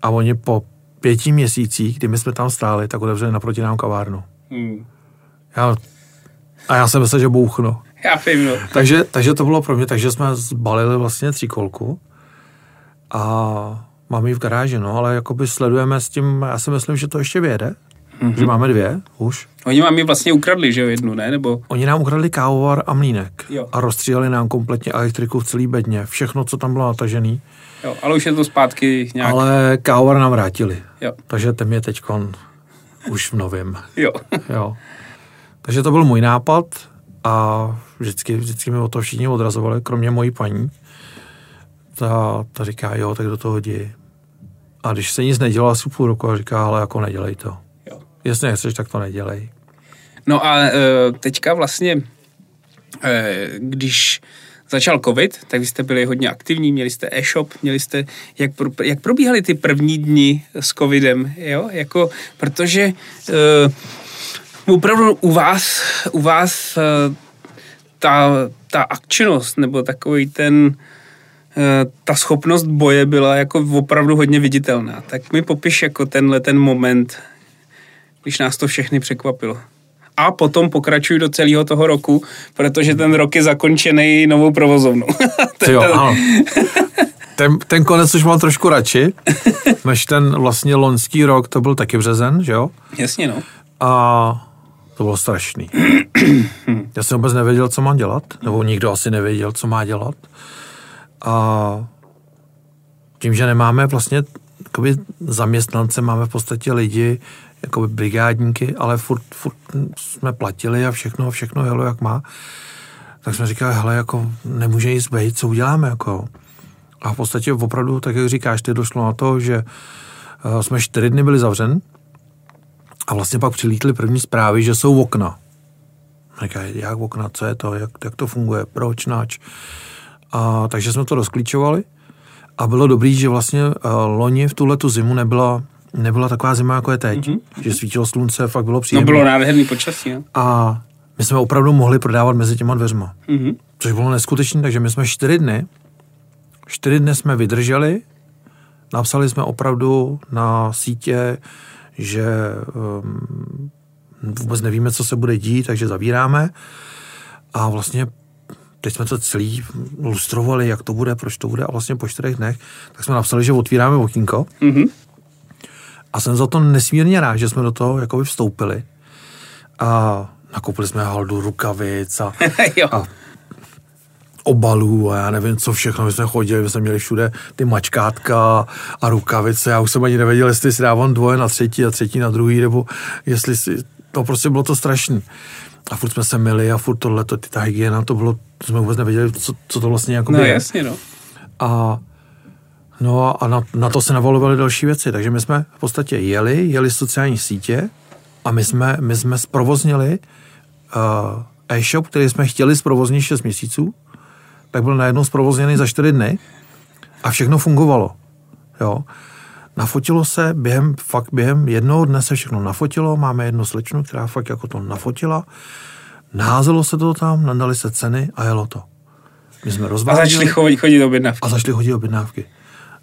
a oni po pěti měsících, kdy my jsme tam stáli, tak otevřeli naproti nám kavárnu. Hmm. Já, a já jsem myslel, že bouchnu. Já vím, no. Takže, takže to bylo pro mě, takže jsme zbalili vlastně tříkolku a máme ji v garáži, no, ale jakoby sledujeme s tím, já si myslím, že to ještě vyjede, mm-hmm. že máme dvě už. Oni vám ji vlastně ukradli, že jo, jednu, ne? Nebo... Oni nám ukradli kávovar a mlínek Jo. a rozstříhali nám kompletně elektriku v celý bedně, všechno, co tam bylo natažený, Jo, ale už je to zpátky nějak... ale kávovar nám vrátili, Jo, takže ten je teď už v novém. jo. (laughs) Jo. Takže to byl můj nápad a vždycky, vždycky mi o to všichni odrazovali, kromě mojí paní. Ta, ta říká, jo, tak do toho jdi. A když se nic nedělá asi půl roku, a říká, ale jako nedělej to. jo. Jestli nechceš, tak to nedělej. No a e, teďka vlastně, e, když začal covid, tak vy jste byli hodně aktivní, měli jste e-shop, měli jste, jak, pro, jak probíhaly ty první dny s covidem, jo, jako, protože e, opravdu u vás, u vás e, ta, ta akčnost, nebo takový ten, ta schopnost boje byla jako opravdu hodně viditelná. Tak mi popiš jako tenhle ten moment, když nás to všechny překvapilo. A potom pokračuj do celého toho roku, protože ten rok je zakončený novou provozovnou. (laughs) Ty jo, ano. (laughs) Ten, ten konec už mám trošku radši, (laughs) než ten vlastně loňský rok, to byl taky březen, že jo? Jasně, no. A to bylo strašný. (clears throat) Já jsem vůbec nevěděl, co mám dělat, nebo nikdo asi nevěděl, co má dělat. A tím, že nemáme vlastně jakoby zaměstnance, máme v podstatě lidi, jakoby brigádníky, ale furt, furt jsme platili a všechno, všechno jelo, jak má. Tak jsme říkali, hele, jako nemůže nic být, co uděláme, jako. A v podstatě opravdu, tak jak říkáš, ty došlo na to, že uh, jsme čtyři dny byli zavřen, a vlastně pak přilítly první zprávy, že jsou okna. Říkají, jak okna, co je to, jak, jak to funguje, proč, nač. A, takže jsme to rozklíčovali a bylo dobrý, že vlastně uh, loni v tuhle tu zimu nebyla, nebyla taková zima, jako je teď. Mm-hmm. Že svítilo slunce, fakt bylo No příjemné. bylo nádherný počasí, no. A my jsme opravdu mohli prodávat mezi těma dveřma. Mhm. Což bylo neskutečné, takže my jsme čtyři dny, čtyři dny jsme vydrželi, napsali jsme opravdu na sítě, že um, vůbec nevíme, co se bude dít, takže zavíráme. A vlastně teď jsme to celý lustrovali, jak to bude, proč to bude a vlastně po čtyřech dnech, tak jsme napsali, že otvíráme okýnko Mhm. a jsem za to nesmírně rád, že jsme do toho jakoby vstoupili a nakoupili jsme haldu rukavic a, (laughs) a obalů a já nevím, co všechno. My jsme chodili, my jsme měli všude ty mačkátka a rukavice. Já už jsem ani nevěděl, jestli si dávám dvoje na třetí a třetí na druhý, nebo jestli si... To prostě bylo to strašné. A furt jsme se myli a furt tohle, to, ta hygiena, to bylo, to jsme vůbec nevěděli, co, co to vlastně jako No je. jasně, no. A, no a na, na to se navalovaly další věci. Takže my jsme v podstatě jeli, jeli sociální sítě a my jsme, my jsme zprovoznili uh, e-shop, který jsme chtěli zprovoznit 6 měsíců, tak byl najednou zprovozněný za 4 dny a všechno fungovalo. Jo. Nafotilo se během, fakt během jednoho dne se všechno nafotilo, máme jednu slečnu, která fakt jako to nafotila, naházelo se to tam, nadali se ceny a jelo to. My jsme A rozváděli. začali chodit, chodit do objednávky. A začali chodit objednávky.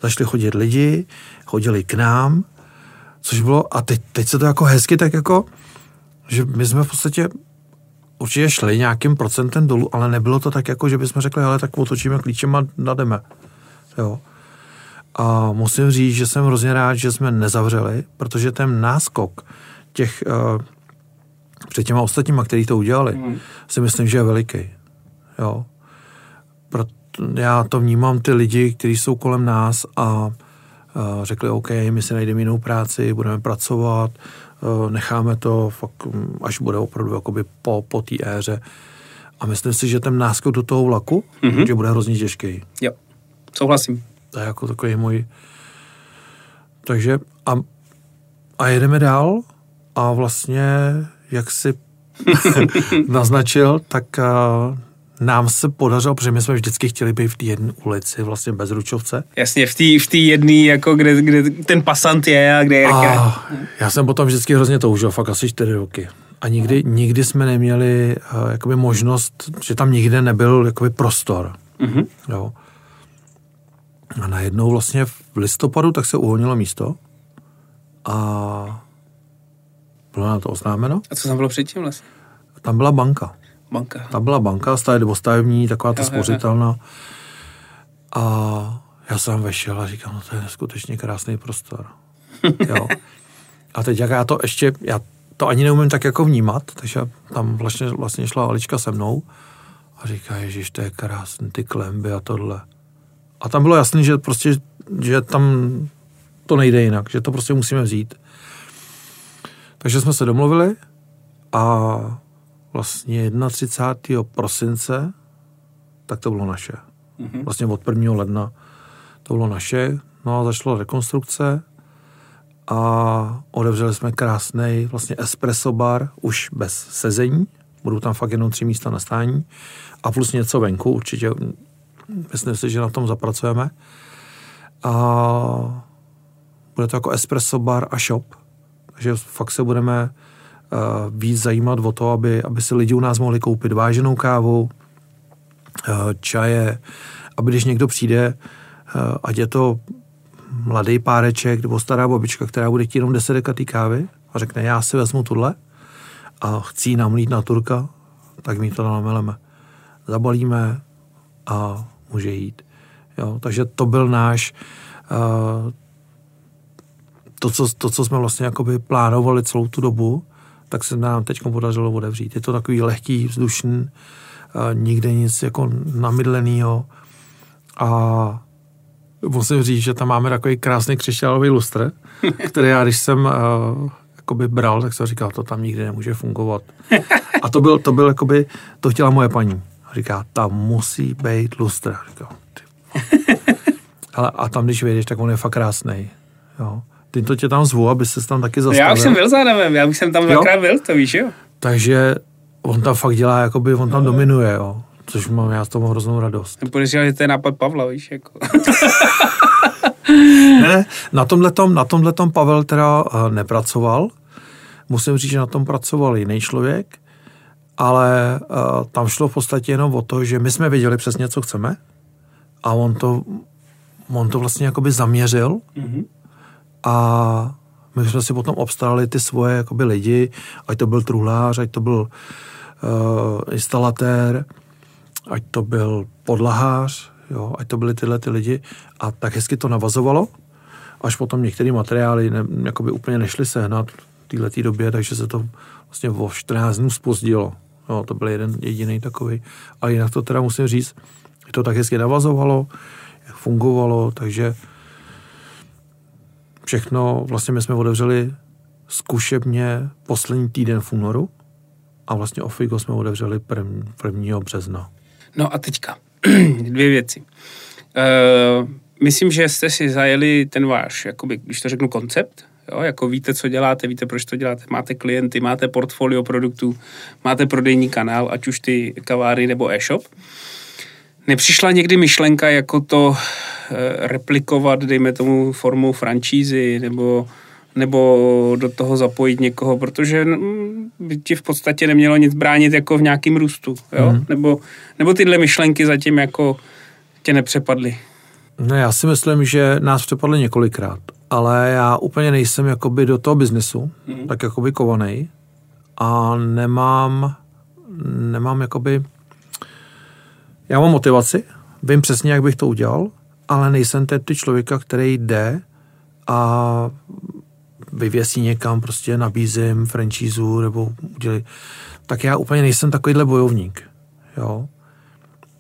Začali chodit lidi, chodili k nám, což bylo, a teď, teď se to jako hezky tak jako, že my jsme v podstatě určitě šli nějakým procentem dolů, ale nebylo to tak jako, že bychom řekli, ale tak otočíme klíčem a nademe. Jo. A musím říct, že jsem hrozně rád, že jsme nezavřeli, protože ten náskok těch uh, před těma ostatníma, kteří to udělali, mm. si myslím, že je veliký. Jo. Proto já to vnímám ty lidi, kteří jsou kolem nás a, a řekli, OK, my si najdeme jinou práci, budeme pracovat, uh, necháme to, fakt, mm, až bude opravdu jakoby po, po té éře. A myslím si, že ten náskok do toho vlaku, mm-hmm. že bude hrozně těžký. Jo, souhlasím. To je jako takový můj... Takže a, a jedeme dál a vlastně, jak si (laughs) naznačil, tak uh, nám se podařilo, protože my jsme vždycky chtěli být v té jedné ulici, vlastně bez ručovce. Jasně, v té v tý jedné, jako kde, kde ten pasant je a kde je... A já jsem potom vždycky hrozně toužil, fakt asi čtyři roky. A nikdy, nikdy jsme neměli uh, jakoby možnost, že tam nikde nebyl jakoby prostor. Mhm. Jo. A najednou vlastně v listopadu tak se uvolnilo místo a bylo na to oznámeno. A co tam bylo předtím vlastně? Tam byla banka. Banka. Tam byla banka, staje, nebo stavební, taková ta spořitelna. A já jsem vešel a říkám, no to je neskutečně krásný prostor. (laughs) jo. A teď jak já to ještě, já to ani neumím tak jako vnímat, takže tam vlastně, vlastně šla Alička se mnou a říká, ježiš, to je krásný, ty klemby a tohle. A tam bylo jasný, že prostě, že tam to nejde jinak, že to prostě musíme vzít. Takže jsme se domluvili a vlastně 31. prosince, tak to bylo naše. Mhm. Vlastně od 1. ledna to bylo naše. No a začala rekonstrukce a otevřeli jsme krásný vlastně espresso bar, už bez sezení. Budou tam fakt jenom tři místa na stání a plus něco venku, určitě myslím si, že na tom zapracujeme. A bude to jako espresso bar a shop, takže fakt se budeme uh, víc zajímat o to, aby, aby si lidi u nás mohli koupit váženou kávu, uh, čaje, aby když někdo přijde, uh, ať je to mladý páreček nebo stará babička, která bude chtít jenom 10 dekatý kávy a řekne, já si vezmu tuhle a chci namlít na turka, tak my to nameleme. Zabalíme a může jít. Jo, takže to byl náš uh, to co, to, co jsme vlastně jakoby plánovali celou tu dobu, tak se nám teď podařilo otevřít. Je to takový lehký, vzdušný, uh, nikde nic jako namydlenýho a musím říct, že tam máme takový krásný křišťálový lustr, (laughs) který já, když jsem uh, jakoby bral, tak jsem říkal, to tam nikdy nemůže fungovat. (laughs) A to byl, to byl jakoby, to chtěla moje paní. Říká, tam musí být lustr. A Říkal, ty. (laughs) Ale a tam, když vyjdeš, tak on je fakt krásný. Jo. Ty to tě tam zvu, aby se tam taky zastavil. Já už jsem byl za Adamem, já už jsem tam dvakrát byl, to víš, jo? Takže on tam fakt dělá, jakoby on tam dominuje, jo. Což mám já z toho hroznou radost. Jsem podezříval, že to je nápad Pavla, víš, jako. (laughs) Ne, na tomhletom, na tomhletom Pavel teda uh, nepracoval. Musím říct, že na tom pracoval jiný člověk, ale uh, tam šlo v podstatě jenom o to, že my jsme věděli přesně, co chceme a on to, on to vlastně jakoby zaměřil Mhm. a my jsme si potom obstarali ty svoje jakoby lidi, ať to byl truhlář, ať to byl uh, instalatér, ať to byl podlahář, jo, ať to byly tyhle ty lidi a tak hezky to navazovalo, až potom některé materiály ne, jakoby úplně nešly sehnat v této době, takže se to vlastně o 14 dnů spozdilo. Jo, to byl jeden jediný takový. Ale jinak to teda musím říct, to tak hezky navazovalo, fungovalo, takže všechno, vlastně my jsme otevřeli zkušebně poslední týden v únoru a vlastně Ofigo jsme otevřeli 1. března. No a teďka (clears throat) dvě věci. Uh, myslím, že jste si zajeli ten váš, jakoby, když to řeknu, koncept, jo, jako víte, co děláte, víte, proč to děláte, máte klienty, máte portfolio produktů, máte prodejní kanál, ať už ty kavárny nebo e-shop. Nepřišla někdy myšlenka jako to uh, replikovat, dejme tomu, formou francízy nebo nebo do toho zapojit někoho, protože mm, by ti v podstatě nemělo nic bránit jako v nějakým růstu, jo? Mm. Nebo, nebo tyhle myšlenky zatím jako tě nepřepadly. No já si myslím, že nás přepadly několikrát, ale já úplně nejsem jakoby do toho biznesu, mm. tak jakoby kovaný a nemám, nemám jakoby, já mám motivaci, vím přesně, jak bych to udělal, ale nejsem ten ty člověka, který jde a vyvěsí někam, prostě nabízím franchízu nebo udělí. Tak já úplně nejsem takovýhle bojovník. Jo.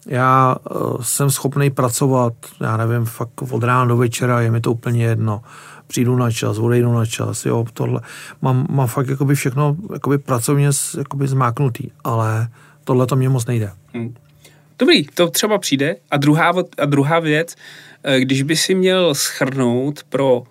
Já uh, jsem schopný pracovat, já nevím, fakt od rána do večera, je mi to úplně jedno. Přijdu na čas, odejdu na čas, jo, tohle. Mám, mám fakt jakoby všechno jakoby pracovně jakoby zmáknutý, ale tohle to mě moc nejde. Hmm. Dobrý, to třeba přijde. A druhá, a druhá věc, eh, když by si měl schrnout pro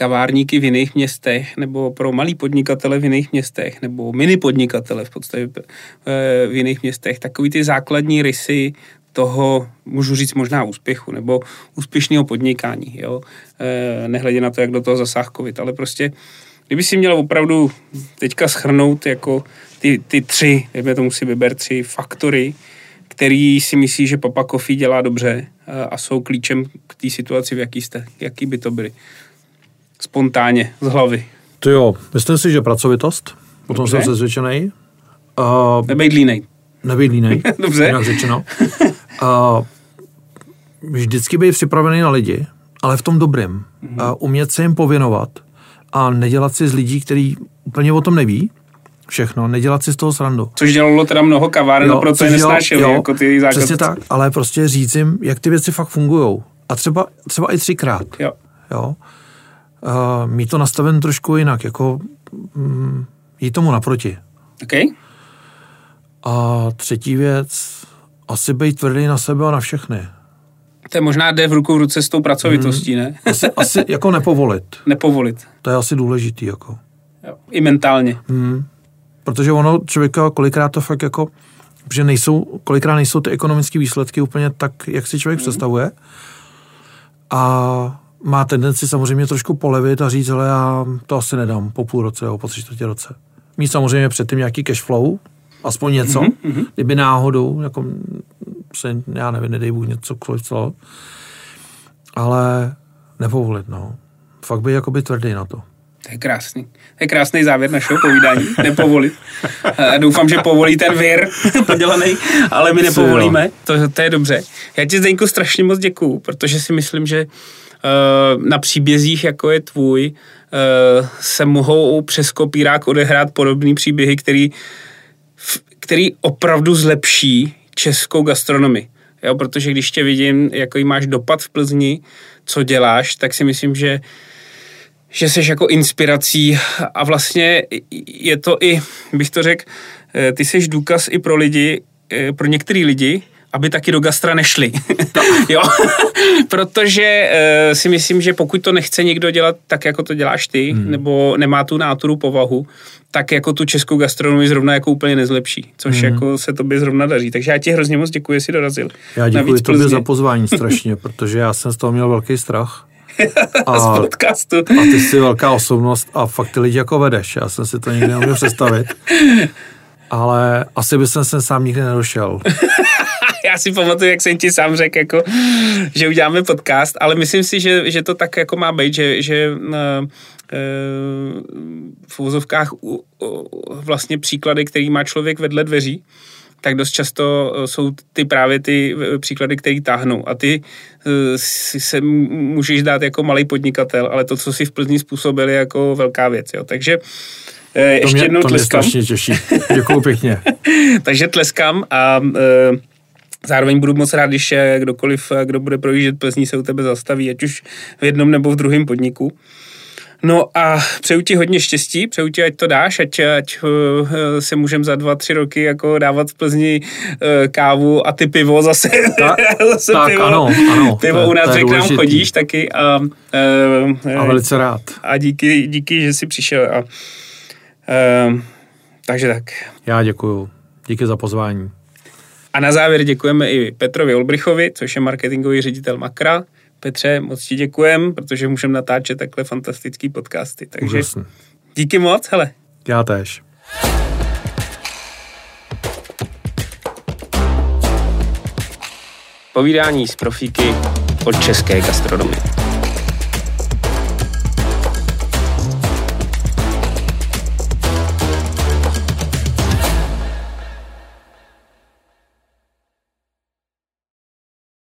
kavárníky v jiných městech nebo pro malý podnikatele v jiných městech nebo mini podnikatele v podstatě eh, v jiných městech, takový ty základní rysy toho, můžu říct možná úspěchu nebo úspěšného podnikání, jo? Eh, nehledě na to, jak do toho zasáh COVID, ale prostě kdyby si měl opravdu teďka schrnout jako ty, ty tři, dejme tomu si vyber tři faktory, který si myslí, že Papa Coffee dělá dobře eh, a jsou klíčem k té situaci, v jaký jste, jaký by to byly spontánně z hlavy? To jo, myslím si, že pracovitost, potom Dobře. jsem se zvětšený. Uh, Nebejt línej. Nebejt línej, (laughs) Dobře. jinak řečeno. Uh, vždycky být připravený na lidi, ale v tom dobrém. Mm-hmm. Uh, umět se jim pověnovat a nedělat si z lidí, který úplně o tom neví, všechno, nedělat si z toho srandu. Což dělalo teda mnoho kaváren, no, proto je nesnášeli, jako ty zákazci. Přesně tak, ale prostě říct jim, jak ty věci fakt fungují. A třeba, třeba i třikrát. Jo. jo uh, mít to nastaven trošku jinak, jako mm, jít tomu naproti. Okay. A třetí věc, asi být tvrdý na sebe a na všechny. To je možná jde v ruku v ruce s tou pracovitostí, mm, ne? asi, asi jako nepovolit. (laughs) Nepovolit. To je asi důležitý, jako. Jo, I mentálně. Mm, protože ono člověka kolikrát to fakt jako, že nejsou, kolikrát nejsou ty ekonomické výsledky úplně tak, jak si člověk mm. představuje. A má tendenci samozřejmě trošku polevit a říct, ale já to asi nedám po půl roce, nebo po tři čtvrtě roce. Mít samozřejmě předtím nějaký cash flow, aspoň něco, mm-hmm. kdyby náhodou, jako se, já nevím, nedej Bůh něco co, ale nepovolit, no. Fakt by jakoby tvrdý na to. To je krásný. To je krásný závěr našeho povídání. (laughs) Nepovolit. A doufám, že povolí ten vir (laughs) podělaný, ale my nepovolíme. To, to je dobře. Já ti, Zdeňku, strašně moc děkuju, protože si myslím, že Eh, na příbězích, jako je tvůj, eh, se mohou přes kopírák odehrát podobné příběhy, který, který opravdu zlepší českou gastronomii. Jo, protože když tě vidím, jaký máš dopad v Plzni, co děláš, tak si myslím, že že jsi jako inspirací a vlastně je to i, bych to řekl, eh, ty jsi důkaz i pro lidi, pro některý lidi, aby taky do gastra nešli. (laughs) jo? Protože uh, si myslím, že pokud to nechce někdo dělat tak, jako to děláš ty, hmm. nebo nemá tu náturu, povahu, tak jako tu českou gastronomii zrovna jako úplně nezlepší, což hmm. jako se tobě zrovna daří. Takže já ti hrozně moc děkuji, že jsi dorazil. Já děkuji tobě za pozvání strašně, (laughs) protože já jsem z toho měl velký strach. (laughs) A, z podcastu. A ty jsi velká osobnost a fakt ty lidi jako vedeš. Já jsem si to nikdy nemohl představit. Ale asi bych se sám nikdy nedošel. Já si pamatuju, jak jsem ti sám řekl, jako, že uděláme podcast, ale myslím si, že, že to tak jako má být, že, že uh, v úzovkách vlastně příklady, který má člověk vedle dveří, tak dost často jsou ty právě ty příklady, které táhnou. A ty si se můžeš dát jako malý podnikatel, ale to, co si v Plzni způsobil, je jako velká věc. Jo. Takže ještě mě, jednou to tleskám. To mě těší. Děkuju pěkně. (laughs) Takže tleskám a Zároveň budu moc rád, když eh, kdokoliv, eh, kdo bude projíždět Plzní, se u tebe zastaví, ať už v jednom nebo v druhém podniku. No a přeju ti hodně štěstí, přeju ti, ať to dáš, ať, ať uh, se můžeme za dva, tři roky jako dávat v Plzni kávu a ty pivo zase. Ta, (laughs) zase tak, pivo, ano, ano. Pivo u nás, jak nám chodíš taky. A, uh, a velice rád. A díky, díky, že jsi přišel. A, uh, takže tak. Já děkuju. Díky za pozvání. A na závěr děkujeme i Petrovi Olbrichovi, což je marketingový ředitel Makra. Petře, moc ti děkujem, protože můžeme natáčet takhle fantastický podcasty. Takže Úžasný. díky moc, hele. Já též. Povídání z profíky od české gastronomie.